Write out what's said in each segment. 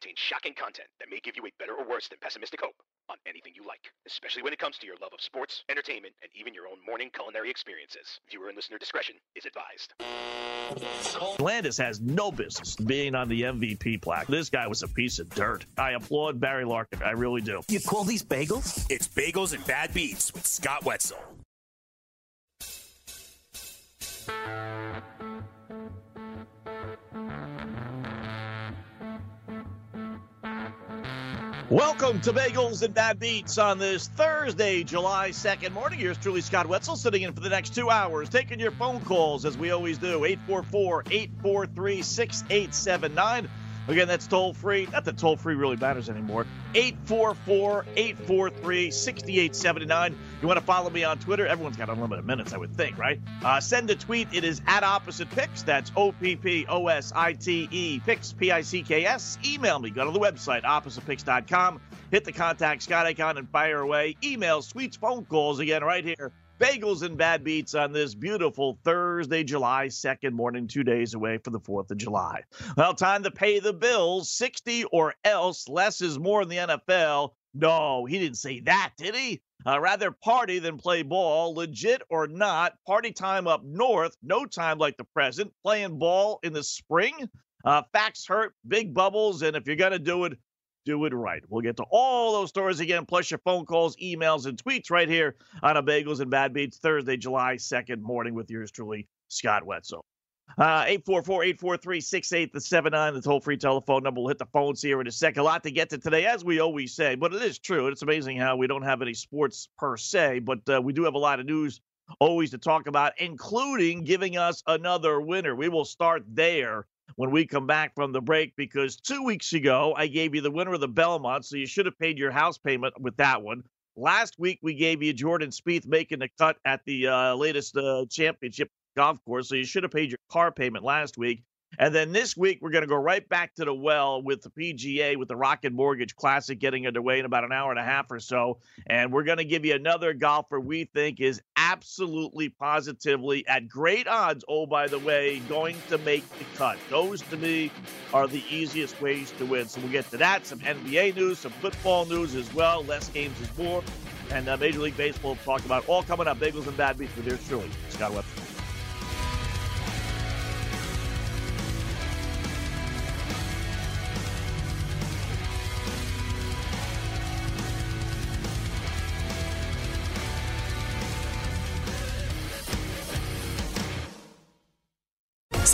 Contains shocking content that may give you a better or worse than pessimistic hope on anything you like, especially when it comes to your love of sports, entertainment, and even your own morning culinary experiences. Viewer and listener discretion is advised. Landis has no business being on the MVP plaque. This guy was a piece of dirt. I applaud Barry Larkin. I really do. You call these bagels? It's Bagels and Bad Beats with Scott Wetzel. Welcome to Bagels and Bad Beats on this Thursday, July 2nd morning. Here's truly Scott Wetzel sitting in for the next two hours, taking your phone calls as we always do. 844 843 6879. Again, that's toll free. Not that toll free really matters anymore. 844 843 6879. You want to follow me on Twitter? Everyone's got unlimited minutes, I would think, right? Uh, send a tweet. It is at Opposite Picks. That's O P P O S I T E Picks, P I C K S. Email me. Go to the website, oppositepicks.com. Hit the contact Scott icon and fire away. Emails, tweets, phone calls again right here. Bagels and bad beats on this beautiful Thursday, July 2nd morning, two days away for the 4th of July. Well, time to pay the bills. 60 or else. Less is more in the NFL. No, he didn't say that, did he? Uh, rather party than play ball. Legit or not, party time up north. No time like the present. Playing ball in the spring. Uh, facts hurt, big bubbles, and if you're going to do it, do it right. We'll get to all those stories again, plus your phone calls, emails, and tweets right here on a Bagels and Bad Beats Thursday, July 2nd morning with yours truly, Scott Wetzel. Uh, 844-843-6879, the toll-free telephone number. We'll hit the phones here in a second. A lot to get to today, as we always say, but it is true. It's amazing how we don't have any sports per se, but uh, we do have a lot of news always to talk about, including giving us another winner. We will start there when we come back from the break because two weeks ago I gave you the winner of the Belmont, so you should have paid your house payment with that one. Last week we gave you Jordan Spieth making the cut at the uh, latest uh, championship golf course, so you should have paid your car payment last week. And then this week, we're going to go right back to the well with the PGA, with the Rocket Mortgage Classic getting underway in about an hour and a half or so. And we're going to give you another golfer we think is absolutely positively at great odds. Oh, by the way, going to make the cut. Those to me are the easiest ways to win. So we'll get to that. Some NBA news, some football news as well. Less games is more. And uh, Major League Baseball talk about all coming up. Bagels and Bad Beats with yours truly, Scott Webster.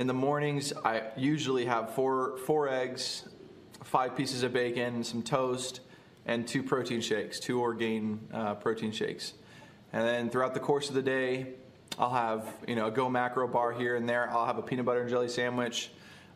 In the mornings, I usually have four four eggs, five pieces of bacon, some toast, and two protein shakes, two Orgain uh, protein shakes. And then throughout the course of the day, I'll have you know a GoMacro bar here and there. I'll have a peanut butter and jelly sandwich.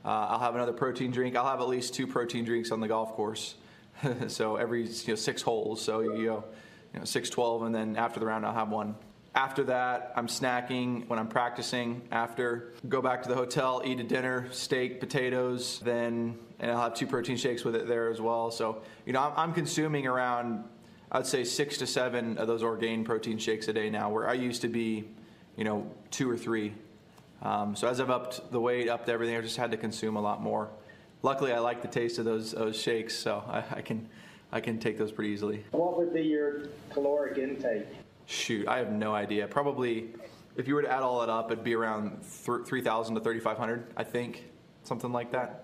Uh, I'll have another protein drink. I'll have at least two protein drinks on the golf course. so every you know, six holes. So you go you know, six twelve, and then after the round, I'll have one. After that, I'm snacking when I'm practicing. After, go back to the hotel, eat a dinner, steak, potatoes, then, and I'll have two protein shakes with it there as well. So, you know, I'm, I'm consuming around, I'd say six to seven of those Orgain protein shakes a day now, where I used to be, you know, two or three. Um, so as I've upped the weight, upped everything, I just had to consume a lot more. Luckily, I like the taste of those, those shakes, so I, I can I can take those pretty easily. What would be your caloric intake? Shoot, I have no idea. Probably if you were to add all that up, it'd be around th- 3,000 to 3,500, I think, something like that.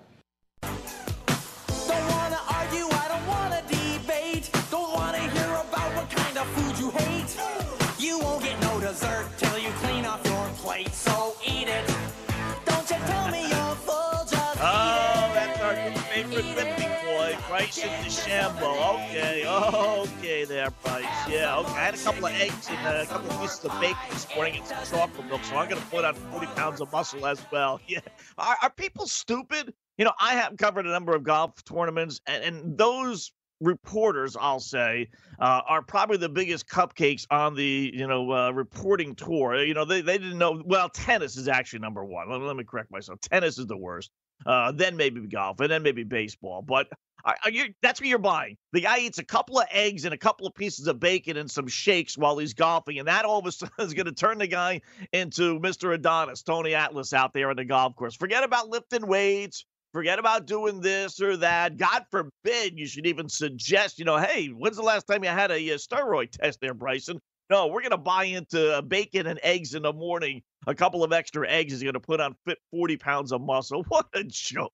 Boy, Bryson DeChambeau. Okay, okay there, Bryce. Yeah, okay. I had a couple of eggs and a couple of pieces of bacon this morning and some chocolate milk, so I'm going to put on 40 pounds of muscle as well. Yeah. Are, are people stupid? You know, I have covered a number of golf tournaments, and, and those reporters, I'll say, uh, are probably the biggest cupcakes on the you know uh, reporting tour. You know, they, they didn't know. Well, tennis is actually number one. Let, let me correct myself. Tennis is the worst. Uh, then maybe golf, and then maybe baseball. But are, you, that's what you're buying. The guy eats a couple of eggs and a couple of pieces of bacon and some shakes while he's golfing, and that all of a sudden is going to turn the guy into Mr. Adonis, Tony Atlas out there on the golf course. Forget about lifting weights. Forget about doing this or that. God forbid you should even suggest, you know, hey, when's the last time you had a, uh steroid test there, Bryson? No, we're going to buy into uh, bacon and eggs in the morning. A couple of extra eggs is going to put on 40 pounds of muscle. What a joke.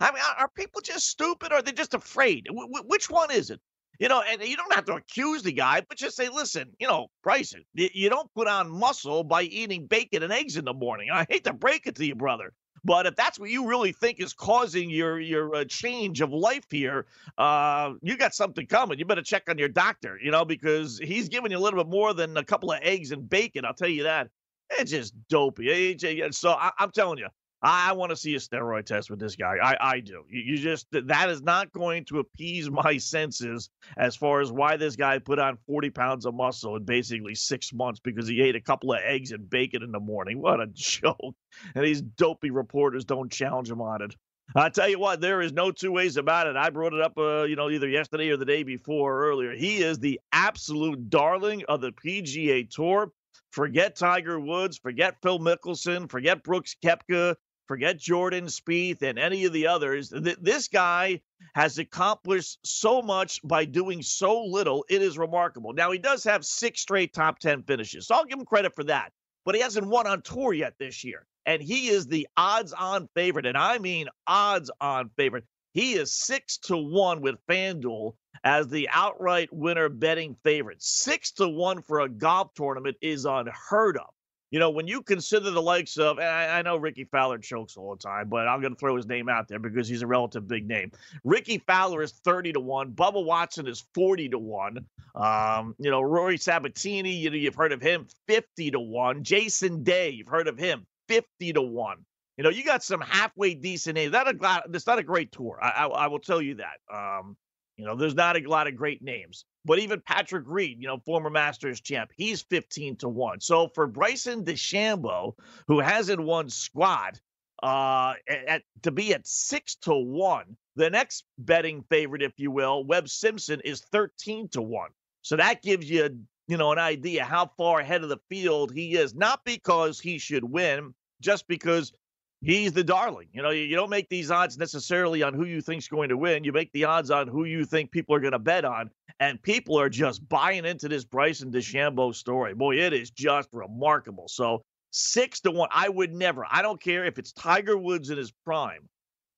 I mean, are, people just stupid or are they just afraid? Which one is it? You know, and you don't have to accuse the guy, but just say, listen, you know, Bryson, you don't put on muscle by eating bacon and eggs in the morning. I hate to break it to you, brother. But if that's what you really think is causing your your uh, change of life here, uh, you got something coming. You better check on your doctor, you know, because he's giving you a little bit more than a couple of eggs and bacon. I'll tell you that. It's just dopey. So I'm telling you, I want to see a steroid test with this guy. I, I do. You, you just that is not going to appease my senses as far as why this guy put on 40 pounds of muscle in basically six months because he ate a couple of eggs and bacon in the morning. What a joke! And these dopey reporters don't challenge him on it. I tell you what, there is no two ways about it. I brought it up, uh, you know, either yesterday or the day before or earlier. He is the absolute darling of the PGA Tour. Forget Tiger Woods, forget Phil Mickelson, forget Brooks Koepka, forget Jordan Spieth and any of the others. Th- this guy has accomplished so much by doing so little. It is remarkable. Now, he does have six straight top 10 finishes, so I'll give him credit for that. But he hasn't won on tour yet this year. And he is the odds on favorite. And I mean odds on favorite. He is six to one with FanDuel as the outright winner betting favorite. Six to one for a golf tournament is unheard of. You know, when you consider the likes of, and I, I know Rickie Fowler chokes all the time, but I'm going to throw his name out there because he's a relative big name. Rickie Fowler is 30 to 1. Bubba Watson is 40 to 1. Um, you know, Rory Sabatini, you know, you've heard of him, 50 to 1. Jason Day, you've heard of him, 50 to 1. You know, you got some halfway decent names. That a that's not a great tour. I, I, I will tell you that. Um, you know, there's not a lot of great names. But even Patrick Reed, you know, former Masters champ, he's 15 to 1. So for Bryson DeChambeau, who hasn't won squat, uh, at, to be at 6 to 1, the next betting favorite, if you will, Webb Simpson, is 13 to 1. So that gives you, you know, an idea how far ahead of the field he is. Not because he should win, just because he's the darling. You know, you, don't make these odds necessarily on who you think's going to win. You make the odds on who you think people are going to bet on, and people are just buying into this Bryson DeChambeau story. Boy, it is just remarkable. So six to one, I would never. I don't care if it's Tiger Woods in his prime.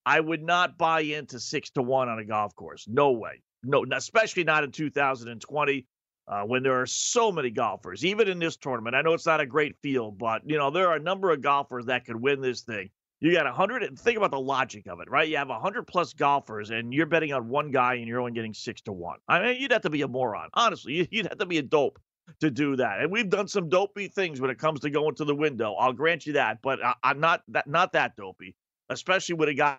I would not buy into six to one on a golf course. No way. No, especially not in 2020 uh, when there are so many golfers, even in this tournament. I know it's not a great field, but you know there are a number of golfers that could win this thing. You got a hundred, and think about the logic of it, right? You have a hundred plus golfers, and you're betting on one guy, and you're only getting six to one. I mean, you'd have to be a moron, honestly. You'd have to be a dope to do that. And we've done some dopey things when it comes to going to the window. I'll grant you that, but I, I'm not that not that dopey, especially with a guy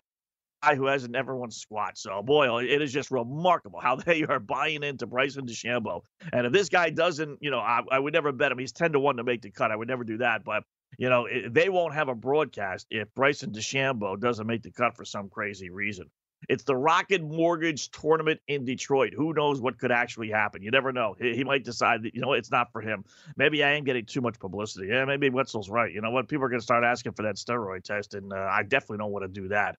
who hasn't ever won squat. So, boy, it is just remarkable how they are buying into Bryson DeChambeau. And if this guy doesn't, you know, I, I would never bet him. He's 10 to 1 to make the cut. I would never do that. But, you know, they won't have a broadcast if Bryson DeChambeau doesn't make the cut for some crazy reason. It's the Rocket Mortgage Tournament in Detroit. Who knows what could actually happen? You never know. He, he might decide that, you know, it's not for him. Maybe I am getting too much publicity. Yeah, maybe Wetzel's right. You know what? People are going to start asking for that steroid test, and uh, I definitely don't want to do that.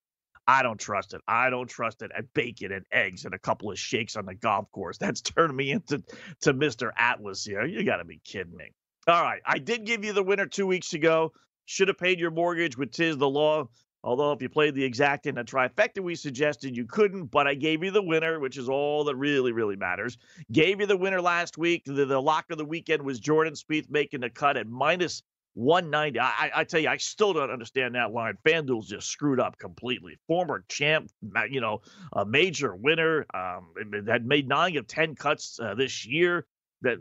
I don't trust it. I don't trust it at bacon and eggs and a couple of shakes on the golf course. That's turned me into to Mr. Atlas here. You got to be kidding me. All right. I did give you the winner two weeks ago. Should have paid your mortgage with Tiz the Law. Although, if you played the exact and a trifecta, we suggested you couldn't, but I gave you the winner, which is all that really, really matters. Gave you the winner last week. The, the lock of the weekend was Jordan Spieth making the cut at minus 190. I, I tell you, I still don't understand that line. FanDuel's just screwed up completely. Former champ, you know, a major winner, um, had made nine of 10 cuts uh, this year. That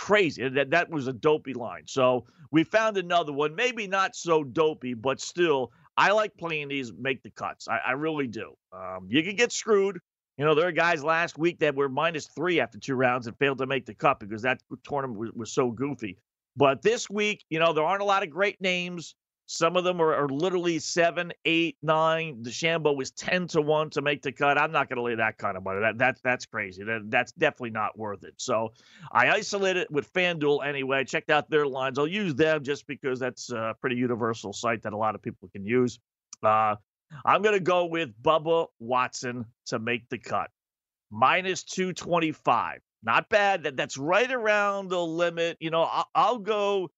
crazy. That that was a dopey line. So we found another one, maybe not so dopey, but still, I like playing these make the cuts. I, I really do. Um, you can get screwed. You know, there are guys last week that were minus three after two rounds and failed to make the cut because that tournament was, was so goofy. But this week, you know, there aren't a lot of great names. Some of them are, are literally seven, eight, nine. DeChambeau was ten to one to make the cut. I'm not going to lay that kind of money. That that's that's crazy. That that's definitely not worth it. So I isolated it with FanDuel anyway. Checked out their lines. I'll use them just because that's a pretty universal site that a lot of people can use. Uh, I'm going to go with Bubba Watson to make the cut, minus two twenty five. Not bad. That that's right around the limit. You know, I'll, I'll go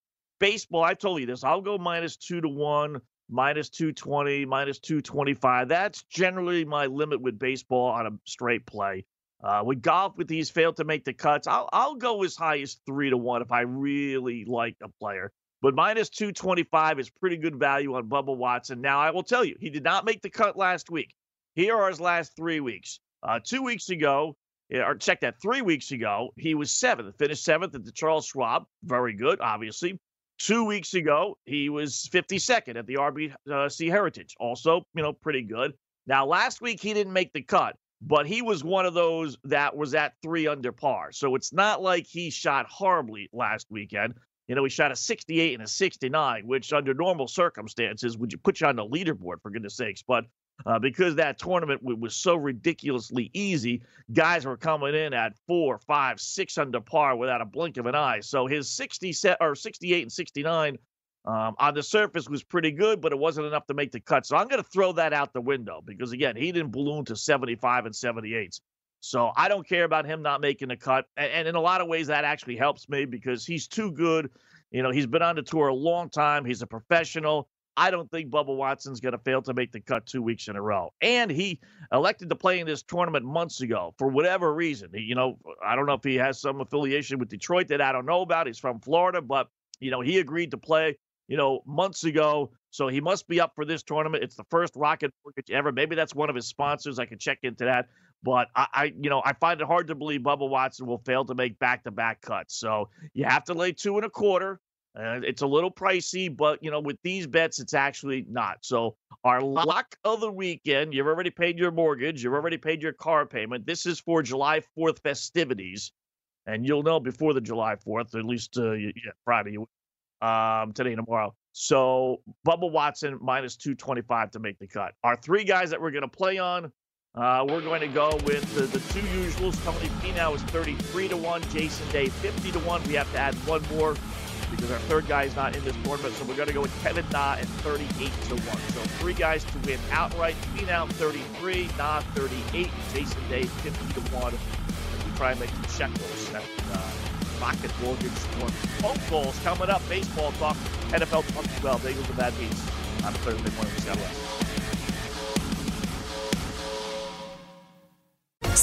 baseball, I told you this. I'll go minus two to one, minus 220, minus 225. That's generally my limit with baseball on a straight play. Uh, with golf, with these failed to make the cuts, I'll, I'll go as high as three to one if I really like a player. But minus 225 is pretty good value on Bubba Watson. Now, I will tell you, he did not make the cut last week. Here are his last three weeks. Uh, two weeks ago, Eh, or check that, three weeks ago, he was seventh, finished seventh at the Charles Schwab. Very good, obviously. Two weeks ago, he was 52nd at the RBC uh, Heritage. Also, you know, pretty good. Now, last week, he didn't make the cut, but he was one of those that was at three under par. So it's not like he shot horribly last weekend. You know, he shot a 68 and a 69, which under normal circumstances would you put you on the leaderboard for goodness sakes. But uh, because that tournament was so ridiculously easy. Guys were coming in at four, five, six under par without a blink of an eye. So his 60 set or 68 and 69 um, on the surface was pretty good, but it wasn't enough to make the cut. So I'm going to throw that out the window because again, he didn't balloon to 75 and 78s. So I don't care about him not making the cut. And in a lot of ways, that actually helps me because he's too good. You know, he's been on the tour a long time. He's a professional. I don't think Bubba Watson's going to fail to make the cut two weeks in a row. And he elected to play in this tournament months ago for whatever reason. He, you know, I don't know if he has some affiliation with Detroit that I don't know about. He's from Florida, but, you know, he agreed to play, you know, months ago. So he must be up for this tournament. It's the first Rocket Mortgage ever. Maybe that's one of his sponsors. I can check into that. But I, I, you know, I find it hard to believe Bubba Watson will fail to make back-to-back cuts. So you have to lay two and a quarter. Uh, it's a little pricey, but you know, with these bets, it's actually not. So, our lock of the weekend, you've already paid your mortgage, you've already paid your car payment. This is for July 4th festivities, and you'll know before the July 4th, at least uh, yeah, Friday, um, today and tomorrow. So, Bubba Watson minus 225 to make the cut. Our three guys that we're going to play on, uh, we're going to go with the, the two usuals. Tony Finau is 33 to 1, Jason Day 50 to 1. We have to add one more because our third guy is not in this tournament. So we're going to go with Kevin Na at 38 to 1. So three guys to win outright. Finau 33, Na 38, Jason Day 50 to 1. As we try and make some shekels at uh, Rocket Mortgage. Phone calls coming up. Baseball talk, NFL as well. Bagels and Bad Beats on Thursday morning. God bless.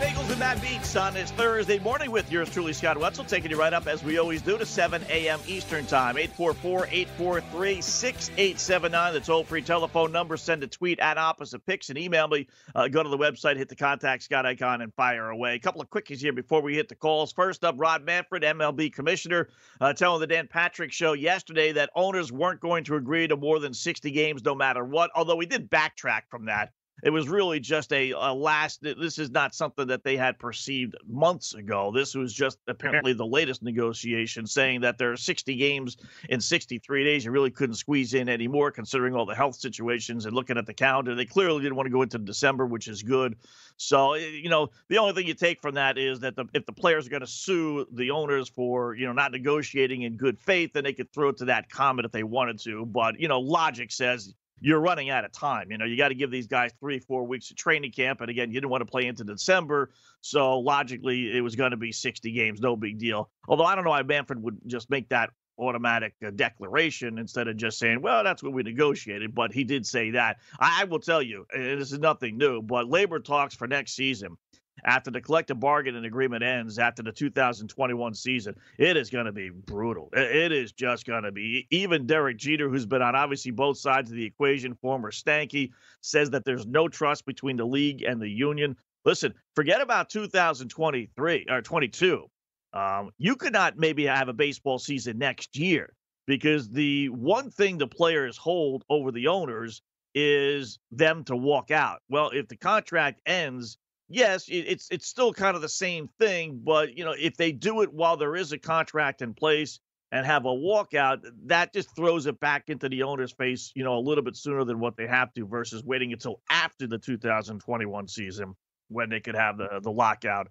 Bagels and Bad Beats on this Thursday morning with yours truly, Scott Wetzel, taking you right up as we always do to 7 a.m. Eastern Time. 844-843-6879. The toll-free telephone number. Send a tweet at Opposite Picks and email me. Uh, go to the website, hit the contact Scott icon, and fire away. A couple of quickies here before we hit the calls. First up, Rob Manfred, MLB commissioner, uh, telling the Dan Patrick show yesterday that owners weren't going to agree to more than 60 games no matter what, although he did backtrack from that it was really just a, a last. This is not something that they had perceived months ago. This was just apparently the latest negotiation saying that there are 60 games in 63 days. You really couldn't squeeze in anymore, considering all the health situations and looking at the calendar. They clearly didn't want to go into December, which is good. So, you know, the only thing you take from that is that the, if the players are going to sue the owners for, you know, not negotiating in good faith, then they could throw it to that comment if they wanted to. But, you know, logic says you're running out of time. You know, you got to give these guys three, four weeks of training camp. And again, you didn't want to play into December. So logically, it was going to be 60 games, no big deal. Although I don't know why Manfred would just make that automatic uh, declaration instead of just saying, well, that's what we negotiated. But he did say that. I, I will tell you, and this is nothing new, but labor talks for next season after the collective bargaining agreement ends after the 2021 season, it is going to be brutal. It is just going to be. Even Derek Jeter, who's been on obviously both sides of the equation, former Stanky, says that there's no trust between the league and the union. Listen, forget about 2023 or 22. Um, you could not maybe have a baseball season next year because the one thing the players hold over the owners is them to walk out. Well, if the contract ends yes, it's it's still kind of the same thing, but you know, if they do it while there is a contract in place and have a walkout, that just throws it back into the owner's face, you know, a little bit sooner than what they have to versus waiting until after the 2021 season when they could have the the lockout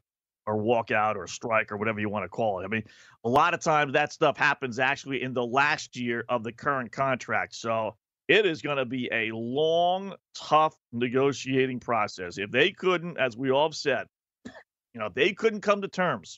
or walkout or strike or whatever you want to call it. I mean, a lot of times that stuff happens actually in the last year of the current contract. So it is going to be a long, tough negotiating process. If they couldn't, as we all have said, you know, if they couldn't come to terms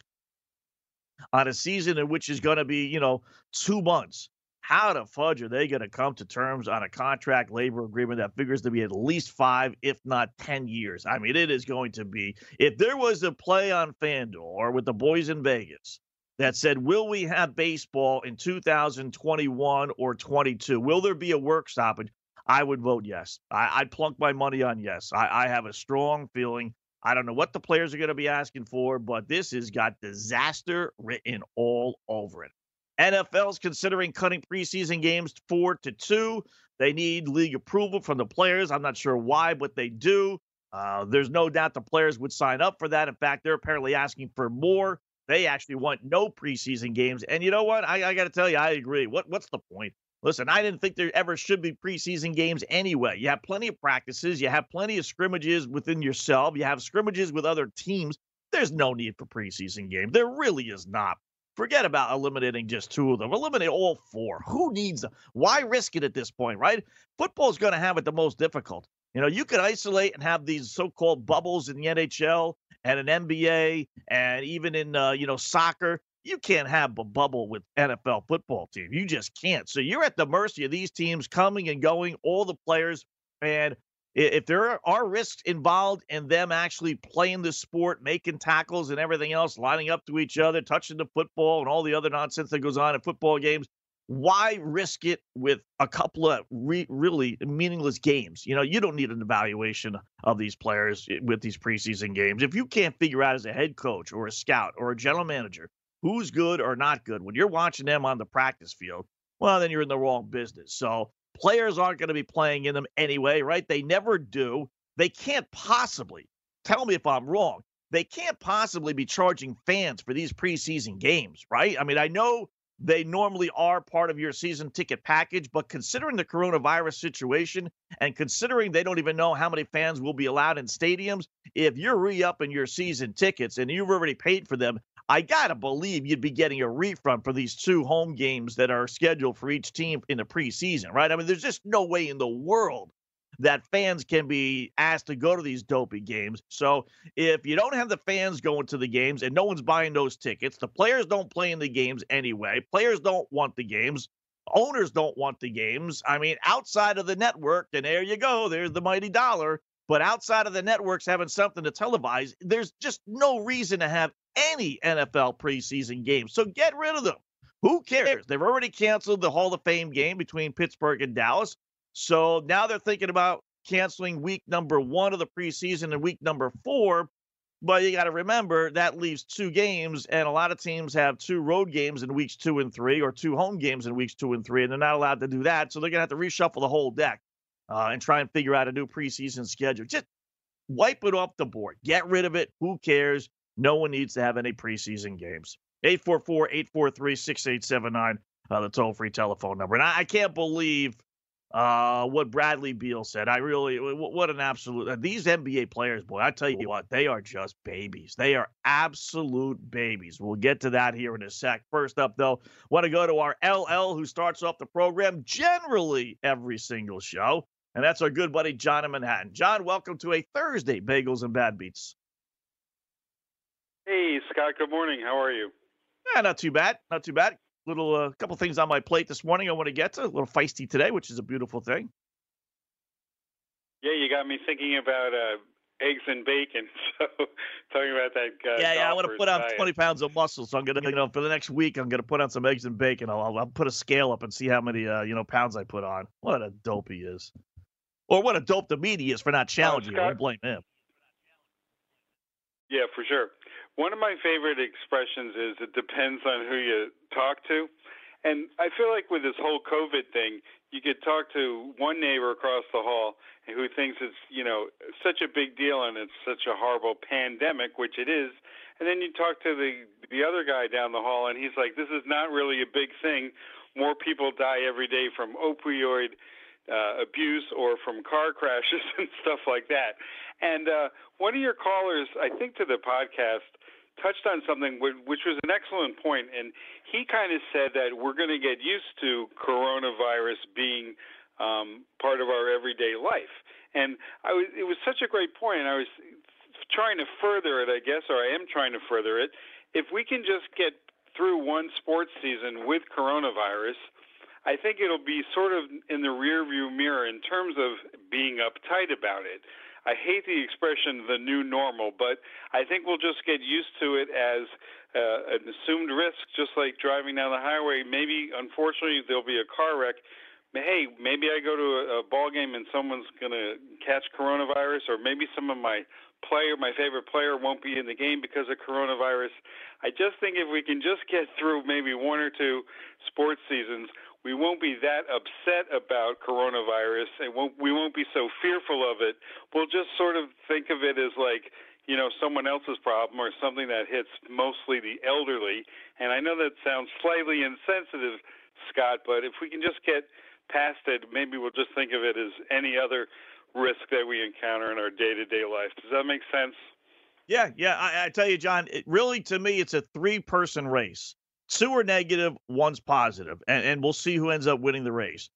on a season in which is going to be, you know, two months, how the fudge are they going to come to terms on a contract labor agreement that figures to be at least five, if not 10 years? I mean, it is going to be, if there was a play on FanDuel or with the boys in Vegas that said, Will we have baseball in 2021 or 22? Will there be a work stoppage? I would vote yes. I, would plunk my money on yes. I, I have a strong feeling. I don't know what the players are going to be asking for, but this has got disaster written all over it. NFL's considering cutting preseason games four to two. They need league approval from the players. I'm not sure why, but they do. Uh, there's no doubt the players would sign up for that. In fact, they're apparently asking for more. They actually want no preseason games. And you know what? I, I got to tell you, I agree. What What's the point? Listen, I didn't think there ever should be preseason games anyway. You have plenty of practices, you have plenty of scrimmages within yourself, you have scrimmages with other teams. There's no need for preseason games. There really is not. Forget about eliminating just two of them. Eliminate all four. Who needs them? Why risk it at this point, right? Football's going to have it the most difficult. You know, you could isolate and have these so-called bubbles in the NHL and an NBA and even in uh, you know soccer. You can't have a bubble with NFL football team. You just can't. So you're at the mercy of these teams coming and going, all the players. And if there are risks involved in them actually playing the sport, making tackles and everything else, lining up to each other, touching the football, and all the other nonsense that goes on in football games, why risk it with a couple of re- really meaningless games? You know, you don't need an evaluation of these players eh, with these preseason games. If you can't figure out as a head coach or a scout or a general manager who's good or not good when you're watching them on the practice field, well, then you're in the wrong business. So players aren't going to be playing in them anyway, right? They never do. They can't possibly, tell me if I'm wrong, they can't possibly be charging fans for these preseason games, right? I mean, I know they normally are part of your season ticket package. But considering the coronavirus situation and considering they don't even know how many fans will be allowed in stadiums, if you're re upping your season tickets and you've already paid for them, I got to believe you'd be getting a refund for these two home games that are scheduled for each team in the preseason, right? I mean, there's just no way in the world that fans can be asked to go to these dopey games. So if you don't have the fans going to the games and no one's buying those tickets, the players don't play in the games anyway. Players don't want the games. Owners don't want the games. I mean, outside of the network, and there you go, there's the mighty dollar. But outside of the networks having something to televise, there's just no reason to have any NFL preseason games. So get rid of them. Who cares? They've already canceled the Hall of Fame game between Pittsburgh and Dallas. So now they're thinking about canceling week number one of the preseason and week number four. But you got to remember that leaves two games, and a lot of teams have two road games in weeks two and three, or two home games in weeks two and three, and they're not allowed to do that. So they're going to have to reshuffle the whole deck. uh, and try and figure out a new preseason schedule. Just wipe it off the board. Get rid of it. Who cares? No one needs to have any preseason games. 844 843 6879, uh, the toll free telephone number. And I, I can't believe uh, what Bradley Beal said. I really, what an absolute. Uh, these NBA players, boy, I tell you what, they are just babies. They are absolute babies. We'll get to that here in a sec. First up, though, want to go to our LL who starts off the program generally every single show. And that's our good buddy, John in Manhattan. John, welcome to a Thursday Bagels and Bad Beats. Hey, Scott, good morning. How are you? Yeah, not too bad. Not too bad little uh, couple things on my plate this morning I want to get to. A little feisty today, which is a beautiful thing. Yeah, you got me thinking about uh, eggs and bacon. So talking about that. Uh, yeah, yeah. I want to put on diet. 20 pounds of muscle, so I'm gonna, you know, for the next week, I'm gonna put on some eggs and bacon. I'll, I'll, put a scale up and see how many, uh, you know, pounds I put on. What a dope he is, or what a dope the media is for not challenging. Oh, I don't blame him. Yeah, for sure. One of my favorite expressions is it depends on who you talk to. And I feel like with this whole COVID thing, you could talk to one neighbor across the hall who thinks it's, you know, such a big deal and it's such a horrible pandemic, which it is. And then you talk to the the other guy down the hall and he's like, this is not really a big thing. More people die every day from opioid uh, abuse or from car crashes and stuff like that. And uh, one of your callers, I think, to the podcast touched on something which was an excellent point, and he kind of said that we're going to get used to coronavirus being um, part of our everyday life. And I was, it was such a great point. I was trying to further it, I guess, or I am trying to further it. If we can just get through one sports season with coronavirus, I think it'll be sort of in the rearview mirror in terms of being uptight about it. I hate the expression "the new normal," but I think we'll just get used to it as uh, an assumed risk, just like driving down the highway. Maybe, unfortunately, there'll be a car wreck. Hey, maybe I go to a, a ball game and someone's going to catch coronavirus, or maybe some of my player, my favorite player, won't be in the game because of coronavirus. I just think if we can just get through maybe one or two sports seasons, we won't be that upset about coronavirus and won't, we won't be so fearful of it. We'll just sort of think of it as like, you know, someone else's problem or something that hits mostly the elderly. And I know that sounds slightly insensitive, Scott, but if we can just get past it, maybe we'll just think of it as any other risk that we encounter in our day to day life. Does that make sense? Yeah, yeah. I, I tell you, John, it really to me, it's a three person race two are negative, one's positive, and, and we'll see who ends up winning the race.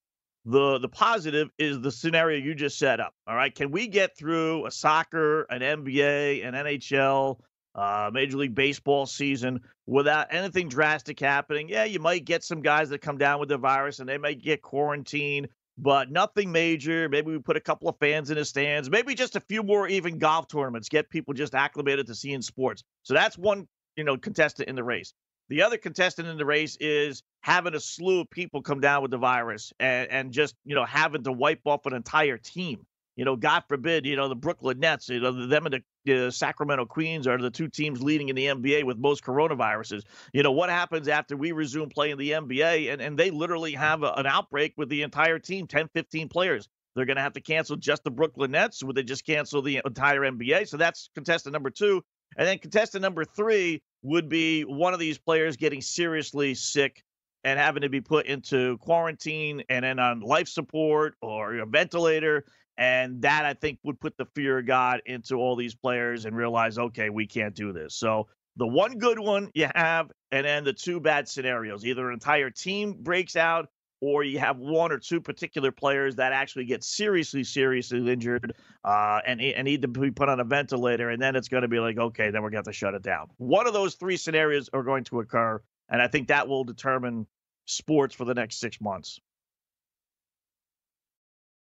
The the positive is the scenario you just set up. All right. Can we get through a soccer, an NBA, an NHL, uh, Major League Baseball season without anything drastic happening? Yeah, you might get some guys that come down with the virus and they might get quarantined, but nothing major. Maybe we put a couple of fans in the stands, maybe just a few more even golf tournaments, get people just acclimated to seeing sports. So that's one, you know, contestant in the race. The other contestant in the race is having a slew of people come down with the virus and, and just, you know, having to wipe off an entire team. You know, God forbid, you know, the Brooklyn Nets, you know, them and the uh, Sacramento Queens are the two teams leading in the NBA with most coronaviruses. You know, what happens after we resume playing the NBA and, and they literally have a, an outbreak with the entire team, 10, 15 players? They're going to have to cancel just the Brooklyn Nets. Would they just cancel the entire NBA? So that's contestant number two. And then contestant number three would be one of these players getting seriously sick and having to be put into quarantine and then on life support or a ventilator. And that I think would put the fear of God into all these players and realize, okay, we can't do this. So the one good one you have, and then the two bad scenarios either an entire team breaks out or you have one or two particular players that actually get seriously, seriously injured uh, and, and need to be put on a ventilator, and then it's going to be like, okay, then we're going to have to shut it down. One of those three scenarios are going to occur, and I think that will determine sports for the next six months.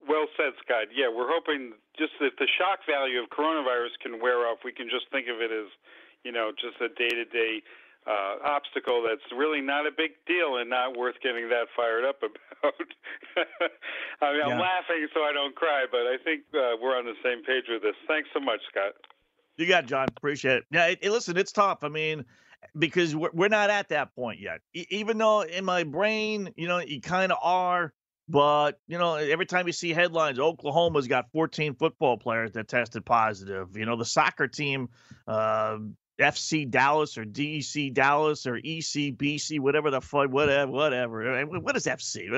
Well said, Scott. Yeah, we're hoping just that the shock value of coronavirus can wear off. We can just think of it as, you know, just a day to day uh, obstacle that's really not a big deal and not worth getting that fired up about. I mean, yeah. I'm laughing so I don't cry, but I think uh, we're on the same page with this. Thanks so much, Scott. You got it, John. Appreciate it. Yeah, it, it, listen, it's tough. I mean, because we're, we're not at that point yet. E- even though in my brain, you know, you kind of are, But, you know, every time you see headlines, Oklahoma's got 14 football players that tested positive. You know, the soccer team, uh, FC Dallas or DC Dallas or ECBC, whatever the fuck, whatever, whatever. What is FC?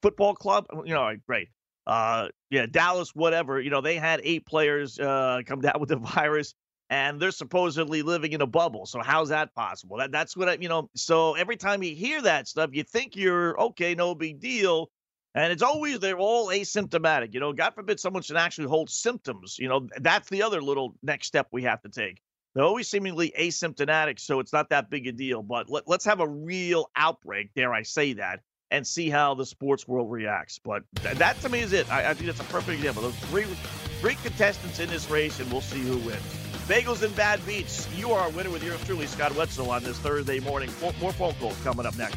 Football club? You know, great. Uh, yeah, Dallas, whatever. You know, they had eight players uh, come down with the virus and they're supposedly living in a bubble. So how's that possible? That that's what I, you know. So every time you hear that stuff, you think you're okay, no big deal, and it's always they're all asymptomatic. You know, God forbid someone should actually hold symptoms. You know, that's the other little next step we have to take. They're always seemingly asymptomatic, so it's not that big a deal. But let, let's have a real outbreak, dare I say that, and see how the sports world reacts. But th- that to me is it. I, I think that's a perfect example. Those three three contestants in this race, and we'll see who wins. Bagels and Bad Beats. You are our winner with yours truly, Scott Wetzel, on this Thursday morning. More phone calls coming up next.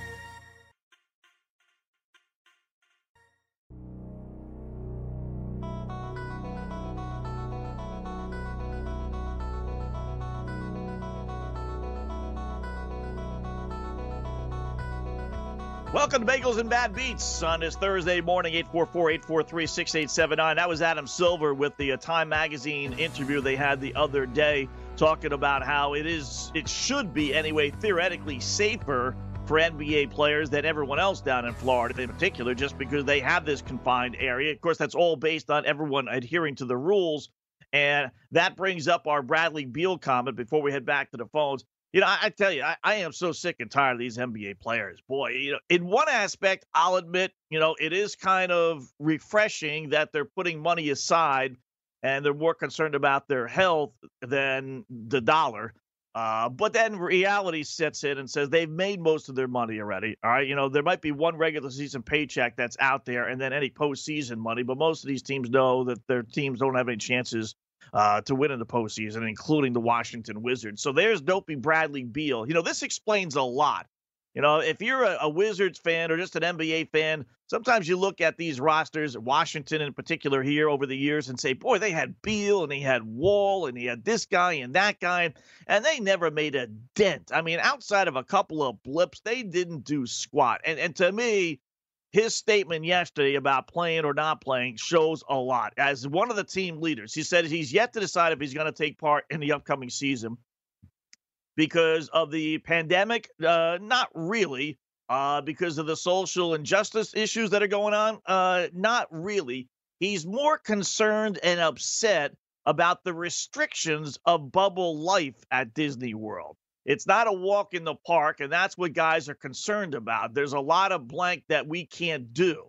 Welcome to Bagels and Bad Beats on this Thursday morning, 844-843-6879. That was Adam Silver with the uh, Time Magazine interview they had the other day talking about how it is, it should be anyway, theoretically safer for NBA players than everyone else down in Florida in particular, just because they have this confined area. Of course, that's all based on everyone adhering to the rules. And that brings up our Bradley Beal comment before we head back to the phones. You know, I, I tell you, I, I, am so sick and tired of these NBA players. Boy, you know, in one aspect, I'll admit, you know, it is kind of refreshing that they're putting money aside and they're more concerned about their health than the dollar. Uh, but then reality sets in and says they've made most of their money already. All right. You know, there might be one regular season paycheck that's out there and then any postseason money, but most of these teams know that their teams don't have any chances uh, to win in the postseason, including the Washington Wizards. So there's Dopey Bradley Beal. You know, this explains a lot. You know, if you're a, a, Wizards fan or just an NBA fan, sometimes you look at these rosters, Washington in particular here over the years, and say, boy, they had Beal and he had Wall and he had this guy and that guy, and they never made a dent. I mean, outside of a couple of blips, they didn't do squat. And and to me, his statement yesterday about playing or not playing shows a lot. As one of the team leaders, he said he's yet to decide if he's going to take part in the upcoming season because of the pandemic. Uh, not really, uh, because of the social injustice issues that are going on. Uh, not really. He's more concerned and upset about the restrictions of bubble life at Disney World. It's not a walk in the park, and that's what guys are concerned about. There's a lot of blank that we can't do.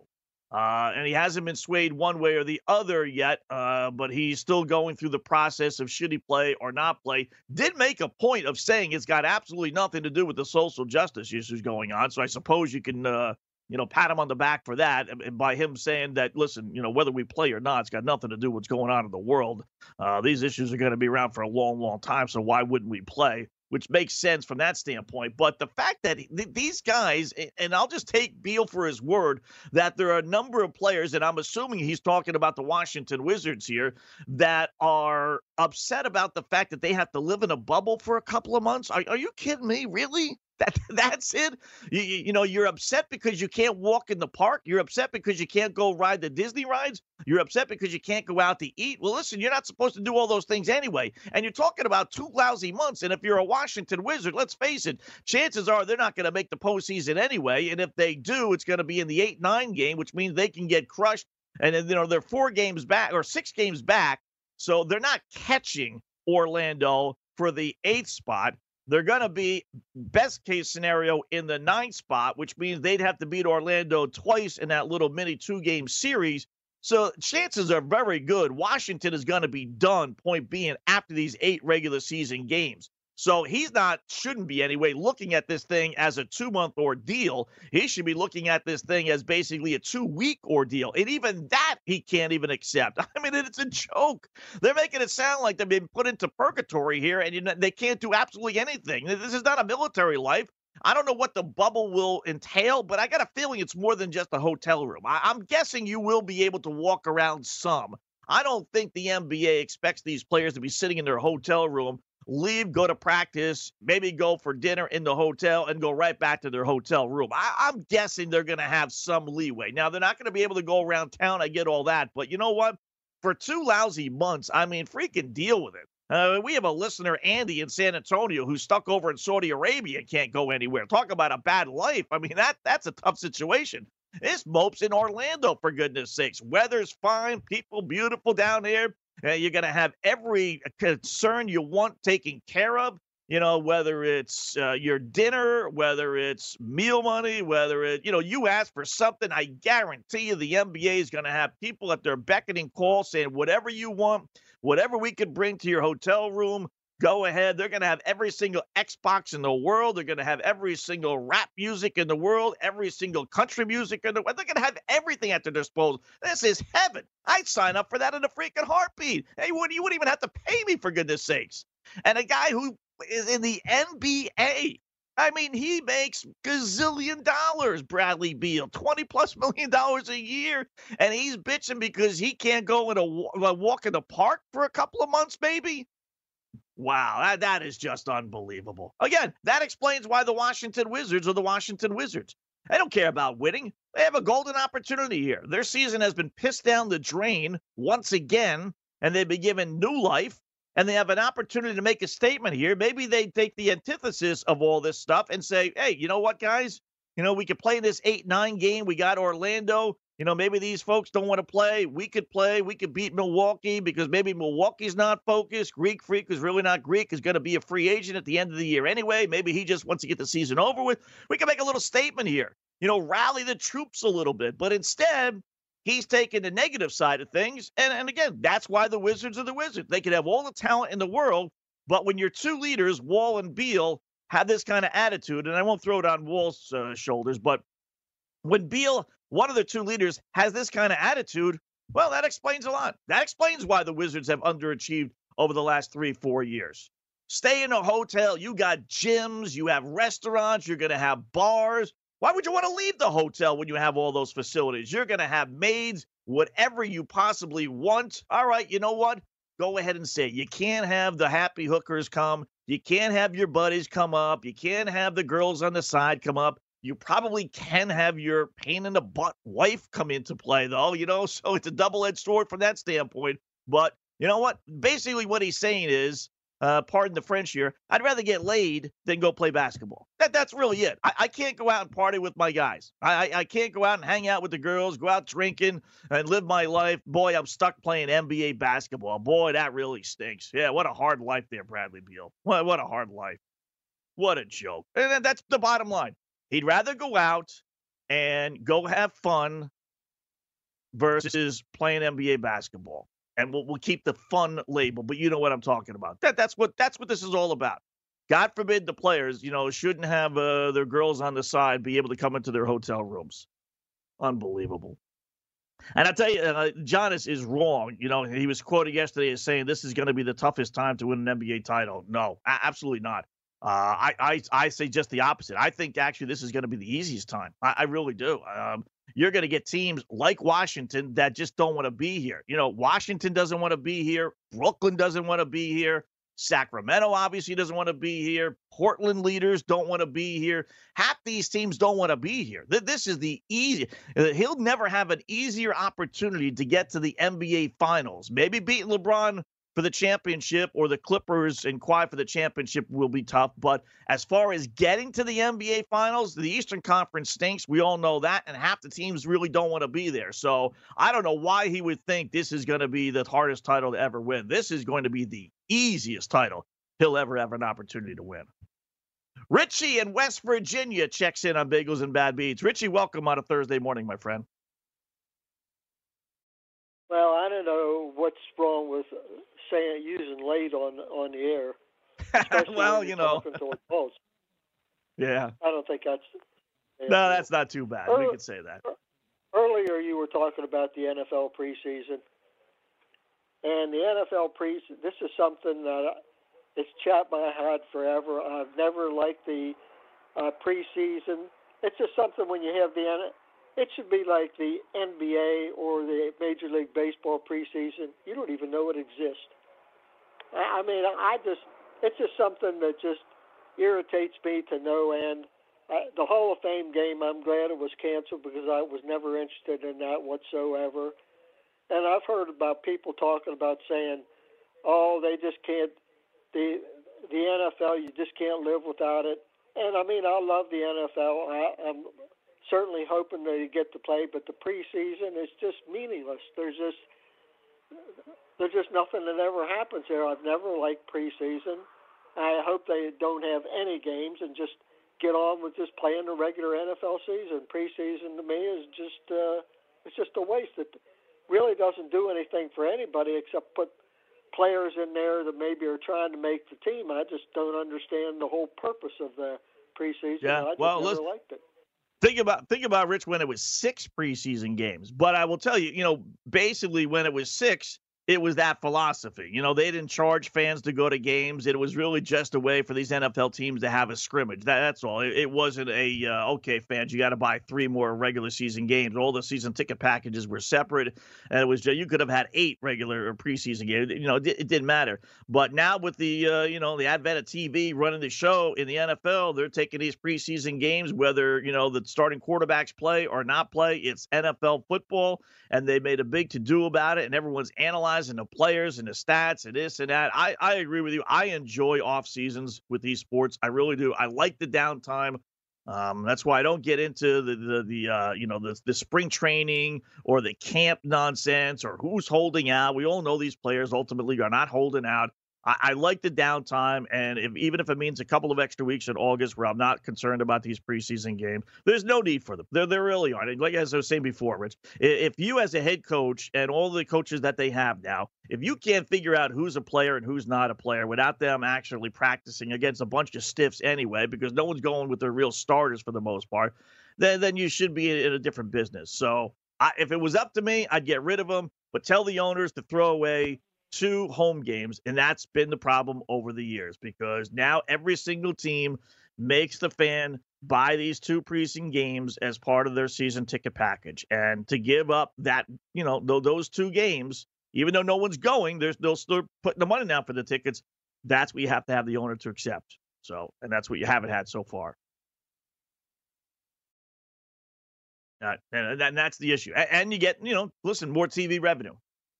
Uh, and he hasn't been swayed one way or the other yet, uh, but he's still going through the process of should he play or not play. Did make a point of saying it's got absolutely nothing to do with the social justice issues going on. So I suppose you can, uh, you know, pat him on the back for that and by him saying that, listen, you know, whether we play or not, it's got nothing to do with what's going on in the world. Uh, these issues are going to be around for a long, long time. So why wouldn't we play? Which makes sense from that standpoint. But the fact that th- these guys, and I'll just take Beal for his word, that there are a number of players, and I'm assuming he's talking about the Washington Wizards here, that are upset about the fact that they have to live in a bubble for a couple of months. Are, are you kidding me? Really? That that's it. You, you know, you're upset because you can't walk in the park. You're upset because you can't go ride the Disney rides. You're upset because you can't go out to eat. Well, listen, you're not supposed to do all those things anyway. And you're talking about two lousy months. And if you're a Washington Wizard, let's face it, chances are they're not going to make the postseason anyway. And if they do, it's going to be in the eight nine game, which means they can get crushed. And then you know they're four games back or six games back, so they're not catching Orlando for the eighth spot. They're going to be best case scenario in the ninth spot, which means they'd have to beat Orlando twice in that little mini two game series. So chances are very good. Washington is going to be done, point being, after these eight regular season games. So he's not, shouldn't be anyway, looking at this thing as a two month ordeal. He should be looking at this thing as basically a two week ordeal. And even that he can't even accept. I mean, it's a joke. They're making it sound like they've been put into purgatory here and you know, they can't do absolutely anything. This is not a military life. I don't know what the bubble will entail, but I got a feeling it's more than just a hotel room. I, am guessing you will be able to walk around some. I don't think the NBA expects these players to be sitting in their hotel room leave, go to practice, maybe go for dinner in the hotel, and go right back to their hotel room. I, am guessing they're going to have some leeway. Now, they're not going to be able to go around town. I get all that. But you know what? For two lousy months, I mean, freaking deal with it. Uh, we have a listener, Andy, in San Antonio, who's stuck over in Saudi Arabia and can't go anywhere. Talk about a bad life. I mean, that that's a tough situation. This mope's in Orlando, for goodness sakes. Weather's fine, people beautiful down there. Uh, you're going to have every concern you want taken care of. You know, whether it's uh, your dinner, whether it's meal money, whether it, you know, you ask for something, I guarantee you the NBA is going to have people at their beckoning call saying, whatever you want, whatever we could bring to your hotel room, go ahead. They're going to have every single Xbox in the world. They're going to have every single rap music in the world, every single country music in the world. They're going to have everything at their disposal. This is heaven. I'd sign up for that in a freaking heartbeat. Hey, you wouldn't, you wouldn't even have to pay me for goodness sakes. And a guy who is in the NBA. I mean, he makes gazillion dollars, Bradley Beal, 20 plus million dollars a year. And he's bitching because he can't go in a, a uh, walk in the park for a couple of months, maybe. Wow, that, that is just unbelievable. Again, that explains why the Washington Wizards are the Washington Wizards. They don't care about winning. They have a golden opportunity here. Their season has been pissed down the drain once again, and they've been given new life, and they have an opportunity to make a statement here. Maybe they take the antithesis of all this stuff and say, hey, you know what, guys? You know, we could play this 8 9 game. We got Orlando. You know, maybe these folks don't want to play. We could play. We could beat Milwaukee because maybe Milwaukee's not focused. Greek Freak is really not Greek, is going to be a free agent at the end of the year anyway. Maybe he just wants to get the season over with. We can make a little statement here, you know, rally the troops a little bit. But instead, he's taking the negative side of things. And, and again, that's why the Wizards are the Wizards. They could have all the talent in the world, but when your two leaders, Wall and Beal, have this kind of attitude, and I won't throw it on Wall's uh, shoulders, but when Beal one of the two leaders has this kind of attitude, well, that explains a lot. That explains why the Wizards have underachieved over the last three, four years. Stay in a hotel. You got gyms, you have restaurants, you're going to have bars. Why would you want to leave the hotel when you have all those facilities? You're going to have maids, whatever you possibly want. All right, you know what? Go ahead and say it. You can't have the happy hookers come. You can't have your buddies come up. You can't have the girls on the side come up. You probably can have your pain in the butt wife come into play, though, you know, so it's a double edged sword from that standpoint. But you know what? Basically, what he's saying is, uh, pardon the French here, I'd rather get laid than go play basketball. That, that's really it. I, I can't go out and party with my guys. I, I, can't go out and hang out with the girls, go out drinking and live my life. Boy, I'm stuck playing NBA basketball. Boy, that really stinks. Yeah, what a hard life there, Bradley Beal. What, what a hard life. What a joke. And that's the bottom line. He'd rather go out and go have fun versus playing NBA basketball. And we'll, we'll keep the fun label, but you know what I'm talking about. That that's what that's what this is all about. God forbid the players, you know, shouldn't have uh, their girls on the side be able to come into their hotel rooms. Unbelievable. And I tell you, uh, is wrong. You know, he was quoted yesterday as saying this is going to be the toughest time to win an NBA title. No, absolutely not. Uh, I, I I say just the opposite. I think actually this is going to be the easiest time. I, I really do. Um, you're going to get teams like Washington that just don't want to be here. You know, Washington doesn't want to be here. Brooklyn doesn't want to be here. Sacramento obviously doesn't want to be here. Portland leaders don't want to be here. Half these teams don't want to be here. This is the easy. Uh, he'll never have an easier opportunity to get to the NBA Finals. Maybe beating LeBron for the championship or the Clippers and Kawhi for the championship will be tough. But as far as getting to the NBA Finals, the Eastern Conference stinks. We all know that, and half the teams really don't want to be there. So I don't know why he would think this is going to be the hardest title to ever win. This is going to be the easiest title he'll ever have an opportunity to win. Richie in West Virginia checks in on Bagels and Bad Beats. Richie, welcome on a Thursday morning, my friend. Well, I don't know what's wrong with saying using late on on the air. well, you know. Yeah. I don't think that's. No, that's not too bad. we could say that. Earlier, you were talking about the NFL preseason, and the NFL preseason. This is something that it's chapped my heart forever. I've never liked the uh, preseason. It's just something when you have the it should be like the NBA or the Major League Baseball preseason. You don't even know it exists. I mean, I just it's just something that just irritates me to no end. Uh, the Hall of Fame game, I'm glad it was canceled because I was never interested in that whatsoever. And I've heard about people talking about saying, "Oh, they just can't the the NFL. You just can't live without it." And I mean, I love the NFL. I, I'm certainly hoping they get to play, but the preseason is just meaningless. There's just there's just nothing that ever happens there. I've never liked preseason. I hope they don't have any games and just get on with just playing the regular NFL season. Preseason to me is just uh, it's just a waste. It really doesn't do anything for anybody except put players in there that maybe are trying to make the team. I just don't understand the whole purpose of the preseason. Yeah, I just well, never liked it. Think about think about Rich when it was six preseason games. But I will tell you, you know, basically when it was six, it was that philosophy. You know, they didn't charge fans to go to games. It was really just a way for these NFL teams to have a scrimmage. That, that's all. It, it wasn't a uh, okay, fans, you got to buy three more regular season games. All the season ticket packages were separate, and it was just, you could have had eight regular or preseason games. You know, it, it didn't matter. But now with the uh, you know the advent of TV running the show in the NFL, they're taking these preseason games, whether you know the starting quarterbacks play or not play. It's NFL football, and they made a big to do about it, and everyone's analyzing analyzing the players and the stats and this and that. I, I agree with you. I enjoy off seasons with these sports. I really do. I like the downtime. Um, that's why I don't get into the the, the uh, you know the the spring training or the camp nonsense or who's holding out. We all know these players ultimately are not holding out. I, I like the downtime, and if, even if it means a couple of extra weeks in August where I'm not concerned about these preseason games, there's no need for them. There, there really aren't. Like as I was saying before, Rich, if you as a head coach and all the coaches that they have now, if you can't figure out who's a player and who's not a player without them actually practicing against a bunch of stiffs anyway, because no one's going with their real starters for the most part, then then you should be in a different business. So I, if it was up to me, I'd get rid of them. But tell the owners to throw away two home games, and that's been the problem over the years because now every single team makes the fan buy these two preseason games as part of their season ticket package, and to give up that, you know, those two games, even though no one's going, they're they'll still putting the money down for the tickets. That's what you have to have the owner to accept. So, and that's what you haven't had so far. Uh, and, and that's the issue. And you get, you know, listen, more TV revenue.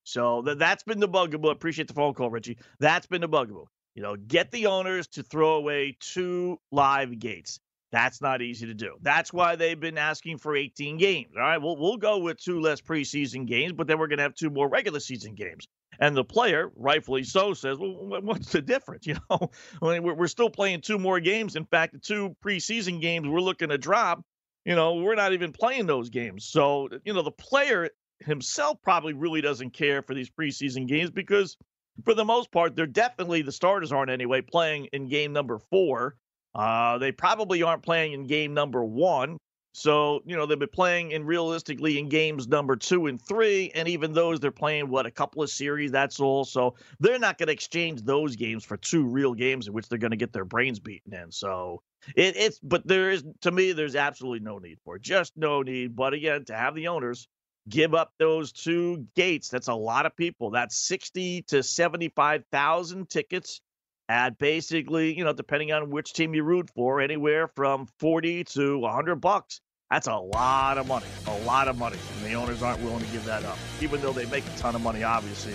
So th- that's been the bugaboo. Appreciate the phone call, Richie. That's been the bugaboo. You know, get the owners to throw away two live gates. That's not easy to do. That's why they've been asking for 18 games. All right, we'll, we'll go with two less preseason games, but then we're going to have two more regular season games. And the player, rightfully so, says, well, what's the difference? You know, I mean, we're, we're still playing two more games. In fact, the two preseason games we're looking to drop, you know, we're not even playing those games. So, you know, the player himself probably really doesn't care for these preseason games because, for the most part, they're definitely the starters aren't anyway playing in game number four. Uh, they probably aren't playing in game number one. So, you know, they've been playing in realistically in games number two and three. And even those, they're playing, what, a couple of series, that's all. So they're not going to exchange those games for two real games in which they're going to get their brains beaten in. So it, it's, but there is, to me, there's absolutely no need for it. Just no need. But again, to have the owners give up those two gates. That's a lot of people. That's 60 to 75,000 tickets at basically, you know, depending on which team you root for, anywhere from 40 to 100 bucks. That's a lot of money, a lot of money. And the owners aren't willing to give that up, even though they make a ton of money, obviously,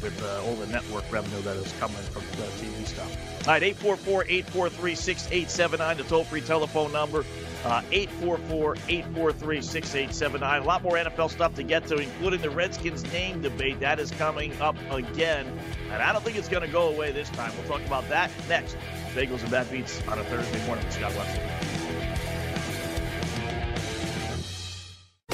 with uh, all the network revenue that is coming from the TV stuff. All right, 844 843 6879, the toll free telephone number. Uh, 844 843 6879. A lot more NFL stuff to get to, including the Redskins name debate. That is coming up again. And I don't think it's going to go away this time. We'll talk about that next. Bagels and Bad Beats on a Thursday morning with Scott Wetzel.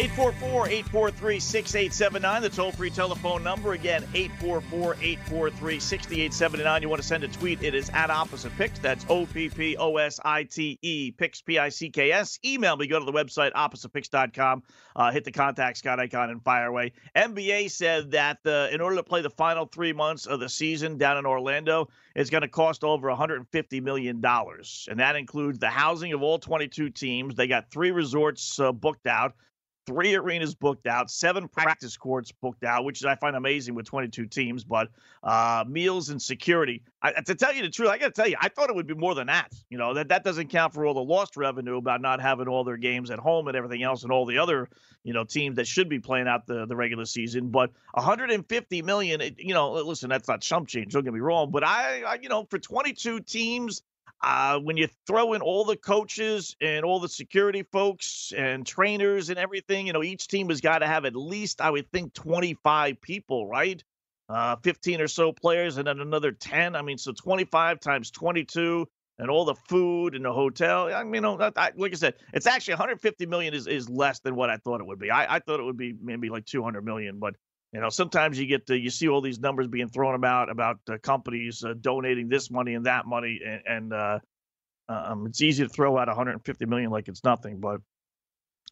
Eight four four eight four three six eight seven nine. the toll free telephone number. Again, 844 843 6879. You want to send a tweet, it is at Opposite Picks. That's O P P O S I T E, Picks, P I C K S. Email me, go to the website, oppositepicks.com, uh, hit the contact Scott icon, and fire away. NBA said that the, in order to play the final three months of the season down in Orlando, it's going to cost over $150 million. And that includes the housing of all 22 teams. They got three resorts uh, booked out three arenas booked out, seven practice courts booked out, which I find amazing with 22 teams. But uh, meals and security. I, to tell you the truth, I got to tell you, I thought it would be more than that. You know that that doesn't count for all the lost revenue about not having all their games at home and everything else, and all the other you know teams that should be playing out the the regular season. But 150 million, you know, listen, that's not chump change. Don't get me wrong, but I, I you know, for 22 teams uh, when you throw in all the coaches and all the security folks and trainers and everything, you know, each team has got to have at least, I would think, 25 people, right? Uh, 15 or so players and then another 10. I mean, so 25 times 22 and all the food and the hotel. I mean, you know, I, like I said, it's actually 150 million is, is less than what I thought it would be. I, I thought it would be maybe like 200 million, but you know, sometimes you get to, you see all these numbers being thrown about about uh, companies uh, donating this money and that money, and, and uh, um, it's easy to throw out 150 million like it's nothing, but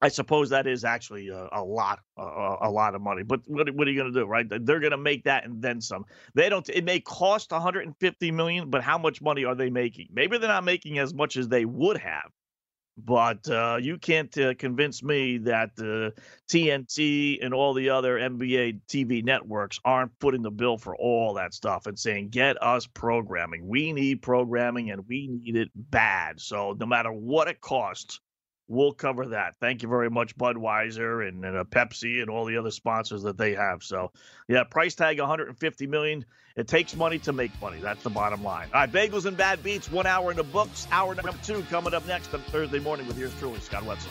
I suppose that is actually a, a lot, a, a, lot of money. But what, what are you going to do, right? They're going to make that and then some. They don't. It may cost 150 million, but how much money are they making? Maybe they're not making as much as they would have but uh, you can't uh, convince me that uh, TNT and all the other NBA TV networks aren't footing the bill for all that stuff and saying, get us programming. We need programming and we need it bad. So no matter what it costs, we'll cover that. Thank you very much, Budweiser and, and uh, Pepsi and all the other sponsors that they have. So, yeah, price tag 150 million. It takes money to make money. That's the bottom line. All right, bagels and bad beats. One hour in the books. Hour number two coming up next on Thursday morning with yours truly, Scott Wetzel.